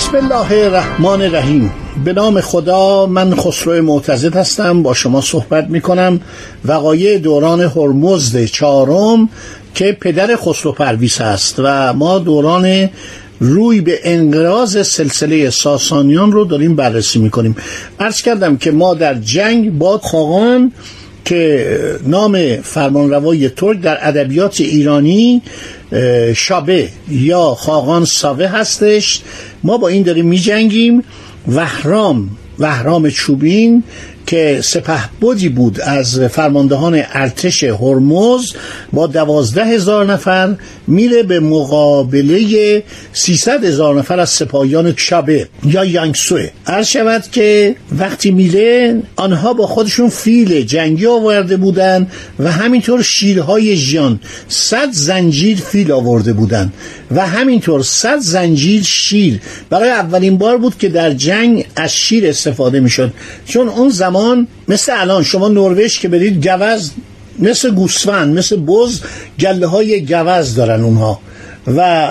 بسم الله الرحمن الرحیم. به نام خدا من خسرو معتزد هستم با شما صحبت می کنم وقایع دوران هرمزد چهارم که پدر خسرو پرویس است و ما دوران روی به انقراض سلسله ساسانیان رو داریم بررسی می‌کنیم. عرض کردم که ما در جنگ با خاقان که نام فرمانروای ترک در ادبیات ایرانی شابه یا خاقان ساوه هستش. ما با این داریم می جنگیم وحرام وحرام چوبین که سپه بودی بود از فرماندهان ارتش هرمز با دوازده هزار نفر میره به مقابله سیصد هزار نفر از سپاهیان شابه یا یانگسوه. عرض شود که وقتی میره آنها با خودشون فیل جنگی آورده بودن و همینطور شیرهای ژیان صد زنجیر فیل آورده بودن. و همینطور صد زنجیر شیر. برای اولین بار بود که در جنگ از شیر استفاده می‌شد. چون اون زمان مثل الان شما نروژ که برید گوز مثل گوسفند مثل بز گله های گوز دارن اونها. و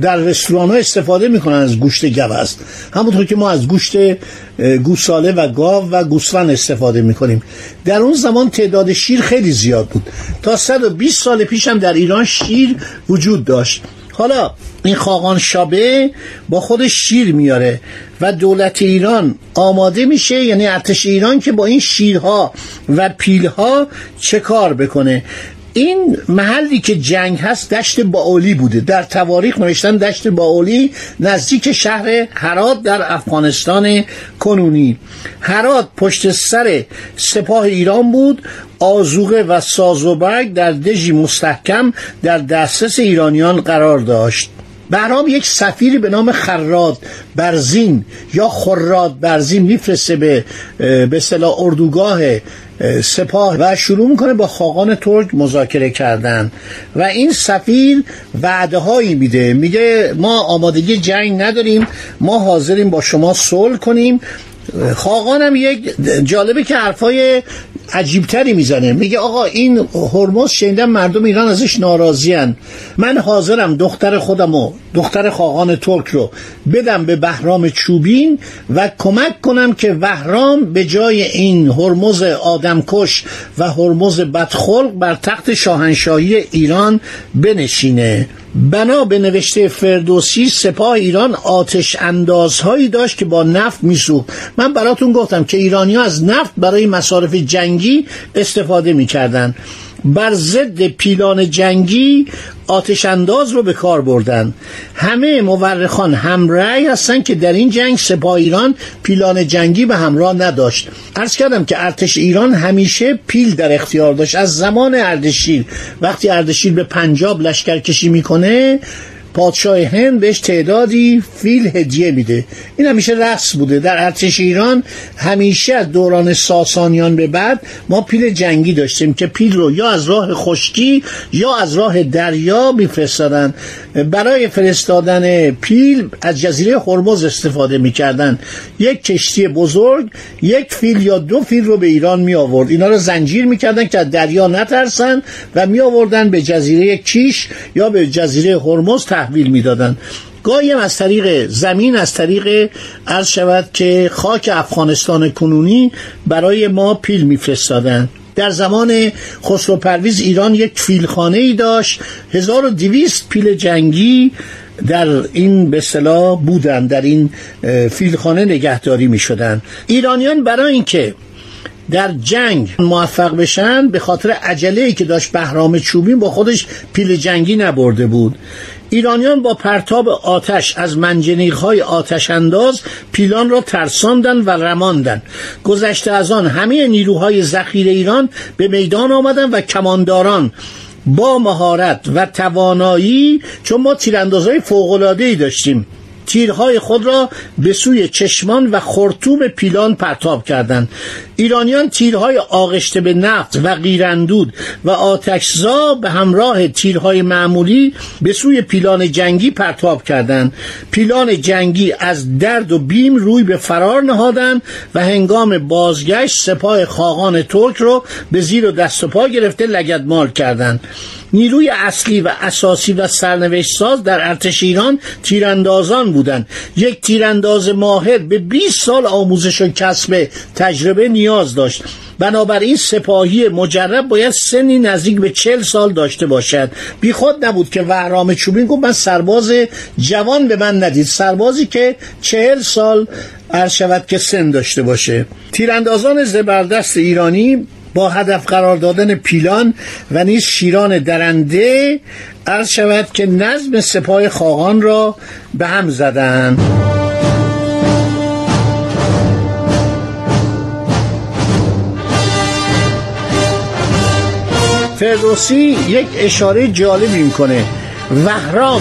در رستوران ها استفاده می‌کنن از گوشت گوز. همونطور که ما از گوشت گوساله و گاو و گوسفند استفاده می‌کنیم. در اون زمان تعداد شیر خیلی زیاد بود. تا 120 سال پیش هم در ایران شیر وجود داشت. حالا این خاقان شابه با خودش شیر میاره و دولت ایران آماده میشه یعنی ارتش ایران که با این شیرها و پیلها چه کار بکنه؟ این محلی که جنگ هست دشت باولی بوده. در تواریخ نوشتن دشت باولی نزدیک شهر هرات در افغانستان کنونی. هرات پشت سر سپاه ایران بود. آزوغه و سازوبرگ در دژی مستحکم در دسترس ایرانیان قرار داشت. بهرام یک سفیری به نام خراد برزین یا خراد برزین میفرسته به به اصطلاح اردوگاه سپاه و شروع می‌کنه با خاقان ترک مذاکره کردن. و این سفیر وعده هایی میده. میگه ما آمادگی جنگ نداریم ما حاضریم با شما صلح کنیم. خاقان هم یک جالبه که حرفای عجیبتری می‌زنه. میگه آقا این هرمز شنیدم مردم ایران ازش ناراضیان من حاضرم دختر خودم و دختر خاقان ترک رو بدم به بهرام چوبین و کمک کنم که بهرام به جای این هرمز آدمکش و هرمز بدخلق بر تخت شاهنشاهی ایران بنشینه. بنا به نوشته فردوسی سپاه ایران آتش اندازهایی داشت که با نفت میسوخت. من براتون گفتم که ایرانی ها از نفت برای مصارف جنگی استفاده می‌کردن. بر ضد پیلان جنگی آتش انداز رو به کار بردن. همه مورخان همرأی هستن که در این جنگ سپاه ایران پیلان جنگی به همراه نداشت. عرض کردم که ارتش ایران همیشه پیل در اختیار داشت. از زمان اردشیر وقتی اردشیر به پنجاب لشکرکشی می‌کنه پادشاه هند بهش تعدادی فیل هدیه میده. این همیشه رقص بوده. در ارتش ایران همیشه از دوران ساسانیان به بعد ما پیل جنگی داشتیم که پیل رو یا از راه خشکی یا از راه دریا میفرستادن. برای فرستادن پیل از جزیره هرمز استفاده می‌کردن. یک کشتی بزرگ یک فیل یا دو فیل رو به ایران می آورد اینا رو زنجیر می‌کردن که از دریا نترسن و می آوردن به جزیره کیش یا به جزیره هرمز تحویل می‌دادن. گاهی هم از طریق زمین از طریق عرض شود که خاک افغانستان کنونی برای ما پیل میفرستادن. در زمان خسرو پرویز ایران یک فیلخانه ای داشت 1200 پیل جنگی در این به اصطلاح بودن در این فیلخانه نگهداری می شدن ایرانیان برای اینکه در جنگ موفق بشن به خاطر عجله که داشت بهرام چوبین با خودش پیل جنگی نبرده بود. ایرانیان با پرتاب آتش از منجنیق های آتش انداز پیلان را ترساندن و رماندن. گذشته از آن همه نیروهای ذخیره ایران به میدان آمدن و کمانداران با مهارت و توانایی چون ما تیراندازهای فوق‌العاده‌ای داشتیم. تیرهای خود را به سوی چشمان و خرطوم پیلان پرتاب کردند. ایرانیان تیرهای آغشته به نفت و غیرندود و آتشزا به همراه تیرهای معمولی به سوی پیلان جنگی پرتاب کردند. پیلان جنگی از درد و بیم روی به فرار نهادند و هنگام بازگشت سپاه خاقان ترک رو به زیر و دست و پا گرفته لگدمال کردند. نیروی اصلی و اساسی و سرنوشت ساز در ارتش ایران تیراندازان بودند یک تیرانداز ماهر به 20 سال آموزش و کسب تجربه نیاز داشت. بنابراین سپاهی مجرب باید سنی نزدیک به چل سال داشته باشد. بی خود نبود که وهرام چوبین گفت من سرباز جوان به من ندید. سربازی که چهل سال عرض شود که سن داشته باشه. تیراندازان زبردست ایرانی با هدف قرار دادن پیلان و نیز شیران درنده عرض شود که نظم سپاه خاقان را به هم زدند فردوسی یک اشاره جالبی می‌کنه. وهرام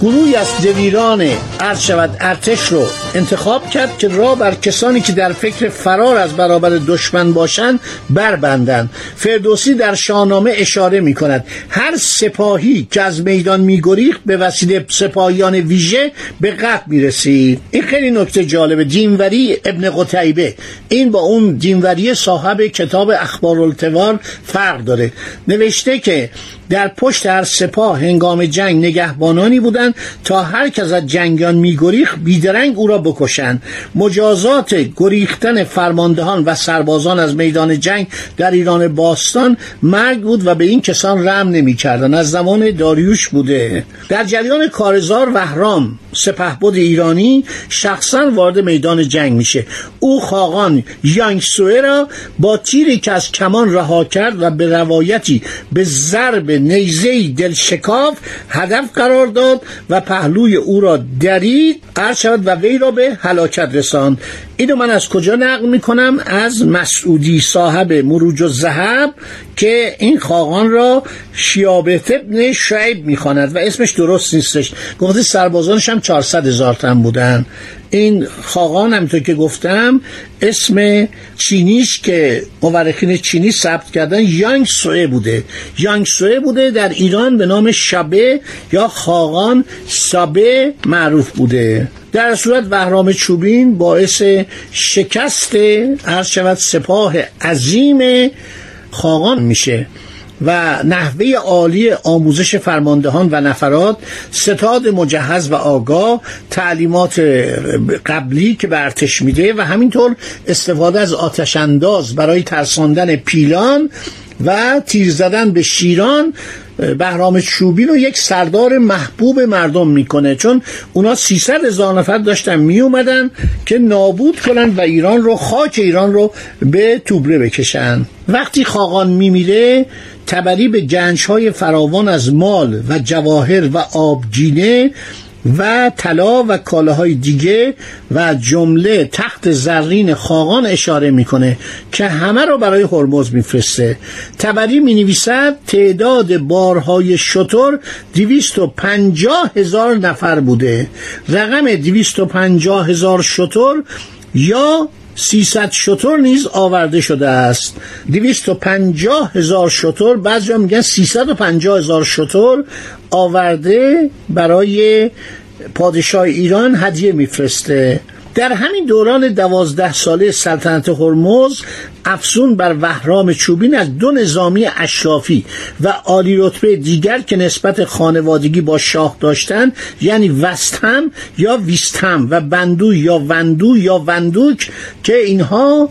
گروهی از دویران عرض شود ارتش رو انتخاب کرد که را بر کسانی که در فکر فرار از برابر دشمن باشند بربندند. فردوسی در شاهنامه اشاره می کند هر سپاهی که از میدان میگریخت به وسیله سپاهیان ویژه به قتل می‌رسید. این خیلی نکته جالبه دینوری ابن قتیبه. این با اون دینوری صاحب کتاب اخبار التوار فرق داره. نوشته که در پشت هر سپاه هنگام جنگ نگهبانانی بودند تا هر کس از جنگیان میگریخ بیدرنگ او را بکشند مجازات گریختن فرماندهان و سربازان از میدان جنگ در ایران باستان مرگ بود و به این کسان رم نمی‌کردند. از زمان داریوش بوده. در جریان کارزار وهرام سپهبد ایرانی شخصا وارد میدان جنگ میشه. او خاقان یانگسوه را با تیری که از کمان رها کرد و به روایتی به ضرب نیزه دل شکاف هدف قرار داد و پهلوی او را درید قرد شود و وی را به هلاکت رساند اینو من از کجا نقل می‌کنم؟ از مسعودی صاحب مروج و زهب که این خاقان را شیابت ابن شعیب می‌خواند و اسمش درست نیستش. گفته سربازانش هم 400 هزار تن بودن. این خاقان همینطور که گفتم اسم چینیش که مورخین چینی ثبت کردن یانگ سوه بوده. یانگ سوه بوده در ایران به نام شبه یا خاقان سابه معروف بوده. در صورت بهرام چوبین باعث شکست عرض شود سپاه عظیم خاقان میشه و نحوه عالی آموزش فرماندهان و نفرات ستاد مجهز و آگاه تعلیمات قبلی که به ارتش میده و همینطور استفاده از آتش انداز برای ترساندن پیلان و تیر زدن به شیران بهرام چوبی رو یک سردار محبوب مردم می‌کنه. چون اونا 300 هزار نفر داشتن می اومدن که نابود کنن و ایران رو خاک ایران رو به توبره بکشن. وقتی خاقان میمیره تبری به گنج های فراوان از مال و جواهر و آبجینه و طلا و کالاهای دیگه و جمله تخت زرین خاقان اشاره می‌کنه که همه رو برای هرمز میفرسته. تبری می نویسد تعداد بارهای شطور دویست و پنجاه هزار نفر بوده. رقم دویست و پنجاه هزار شطور یا سیصد شطور نیز آورده شده است. دویست و پنجاه هزار شطور بعضی میگن سیصد و پنجاه هزار شطور آورده برای پادشاه ایران هدیه میفرسته. در همین دوران دوازده ساله سلطنت هرمز افسون بر وهرام چوبین از دو نظامی اشرافی و عالی رتبه دیگر که نسبت خانوادگی با شاه داشتند یعنی وستهم یا ویستهم و بندو یا وندو یا وندوک که اینها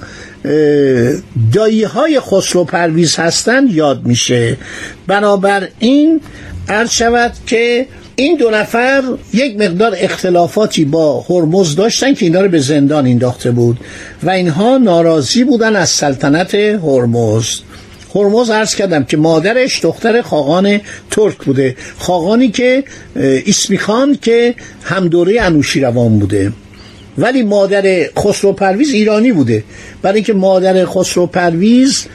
دایی های خسرو پرویز هستند یاد میشه. بنابر این عرض شود که این دو نفر یک مقدار اختلافاتی با هرمز داشتن که اینا رو به زندان انداخته بود و اینها ناراضی بودن از سلطنت هرمز. هرمز عرض کردم که مادرش دختر خاقان ترک بوده خاقانی که اسمی خان که هم دوره انوشیروان بوده. ولی مادر خسرو پرویز ایرانی بوده. برای اینکه مادر خسرو پرویز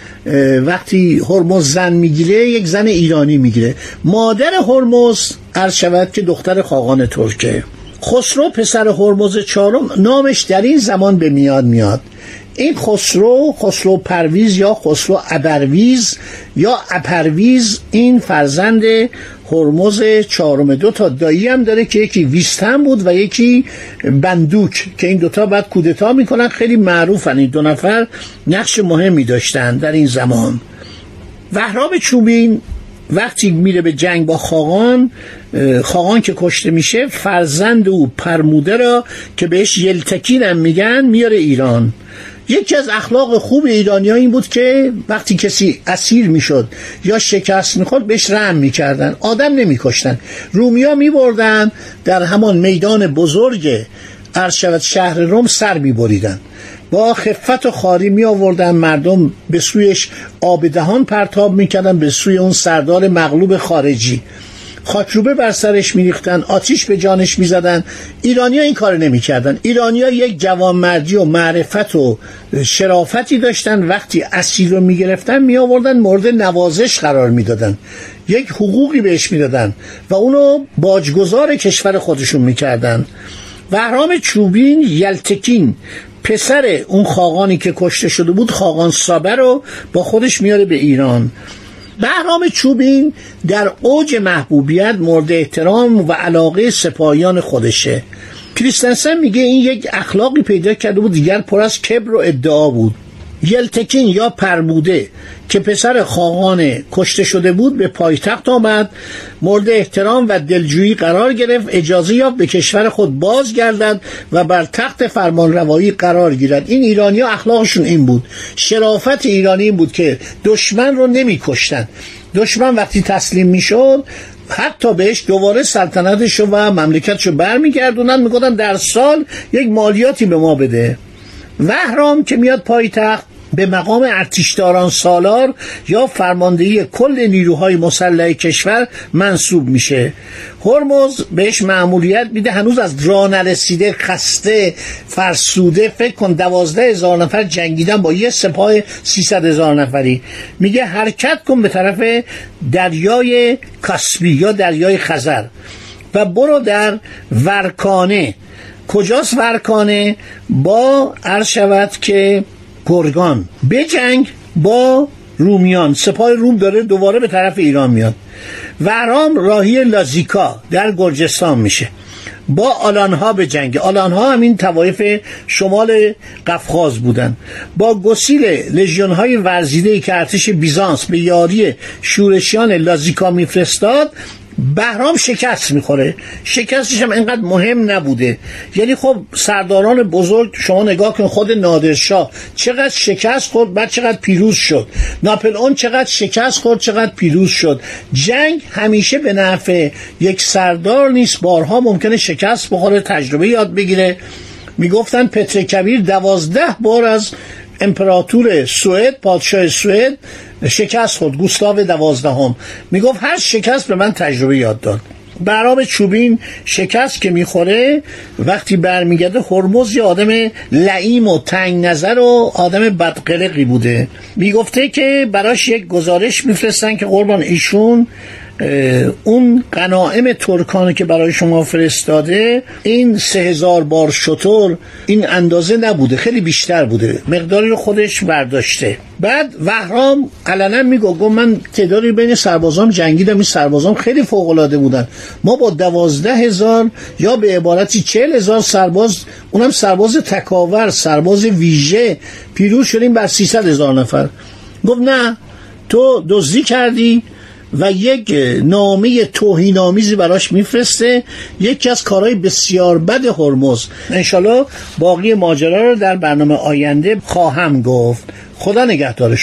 وقتی هرمز زن می‌گیره یک زن ایرانی می‌گیره. مادر هرمز عرض شود که دختر خاقان ترکه. خسرو پسر هرمز چهارم نامش در این زمان به میان میاد. این خسرو خسرو پرویز یا خسرو ابرویز یا اپرویز این فرزند هرمز چهارم دو تا دایی هم داره که یکی ویستن بود و یکی بندوک که این دوتا بعد کودتا می‌کنن. خیلی معروفن این دو نفر نقش مهمی داشتن در این زمان. وهرام چوبین وقتی میره به جنگ با خاقان خاقان که کشته میشه فرزند او پرموده را که بهش یلتکین هم میگن میاره ایران. یکی از اخلاق خوب ایرانی این بود که وقتی کسی اسیر می‌شد یا شکست می‌خورد بهش رحم می‌کردن آدم نمیکشتن. رومیا میبردن در همان میدان بزرگ عرض شهر روم سر میبریدن. با خفت و خاری می آوردن مردم به سویش آب دهان پرتاب می‌کردن به سوی اون سردار مغلوب خارجی. خاکروبه بر سرش میریختن آتیش به جانش می‌زدن. ایرانیا این کار نمی‌کردن. ایرانیا یک جوانمردی و معرفت و شرافتی داشتن. وقتی اسیر رو می‌گرفتن می مورد نوازش قرار می‌دادن. یک حقوقی بهش می‌دادن و اونو باجگذار کشور خودشون می‌کردن. وهرام چوبین یلتکین پسر اون خاقانی که کشته شده بود خاقان سابه رو با خودش میاره به ایران. بهرام چوبین در اوج محبوبیت مورد احترام و علاقه سپاهیان خودشه. کریستنسن میگه این یک اخلاقی پیدا کرده بود دیگر پر از کبر و ادعا بود. یلتکین یا پرموده که پسر خاقان کشته شده بود به پایتخت آمد مورد احترام و دلجویی قرار گرفت اجازه یافت به کشور خود بازگردد و بر تخت فرمانروایی قرار گیرد. این ایرانی اخلاقشون این بود. شرافت ایرانی این بود که دشمن رو نمیکشتن. دشمن وقتی تسلیم می‌شد حتی بهش دوباره سلطنتش و مملکتشو برمیگردونن می‌گفتن در سال یک مالیاتی به ما بده. وهرام که میاد پایتخت به مقام ارتشداران سالار یا فرماندهی کل نیروهای مسلح کشور منصوب میشه. هرمز بهش معمولیت میده هنوز از راه نرسیده خسته فرسوده فکر کن دوازده هزار نفر جنگیدن با یه سپاه سیصد هزار نفری. میگه حرکت کن به طرف دریای کاسپی یا دریای خزر و برو در ورکانه. کجاست ورکانه؟ با عرض شود که گرگان جنگ با رومیان. سپاه روم داره دوباره به طرف ایران میاد. ورام راهی لازیکا در گرجستان میشه. با آلانها به جنگ. آلانها همین توایف شمال قفقاز بودن. با گسیل لژیون های ورزیده که ارتش بیزانس به یاری شورشیان لازیکا میفرستاد بهرام شکست می‌خوره. شکستش هم اینقدر مهم نبوده. یعنی خب سرداران بزرگ شما نگاه کن خود نادرشاه چقدر شکست خورد بعد چقدر پیروز شد. ناپل اون چقدر شکست خورد چقدر پیروز شد. جنگ همیشه به نفع یک سردار نیست. بارها ممکنه شکست بخوره تجربه یاد بگیره. می‌گفتن پتر کبیر دوازده بار از امپراتور سوئد پادشاه سوئد شکست خود گوستاو دوازدهم. می‌گفت هر شکست به من تجربه یاد داد. برام چوبین شکست که می‌خوره وقتی برمیگرده هرمز یه آدم لعیم و تنگ نظر و آدم بدقلقی بوده. می‌گفته که براش یک گزارش میفرستن که قربان ایشون اون قناعم ترکانه که برای شما فرستاده این سه هزار بار شطور این اندازه نبوده خیلی بیشتر بوده. مقداری خودش برداشته. بعد وهرام علنا میگو گو من تعدادی بین سربازام جنگیدم این سربازام خیلی فوق العاده بودن. ما با دوازده هزار یا به عبارتی چهل هزار سرباز اونم سرباز تکاور سرباز ویژه پیروز شدیم بر سیصد هزار نفر. گفت نه تو دزدی کردی و یک نامه توهینآمیزی براش میفرسته. یکی از کارهای بسیار بد هرمز. انشالله باقی ماجرا رو در برنامه آینده خواهم گفت. خدا نگهدار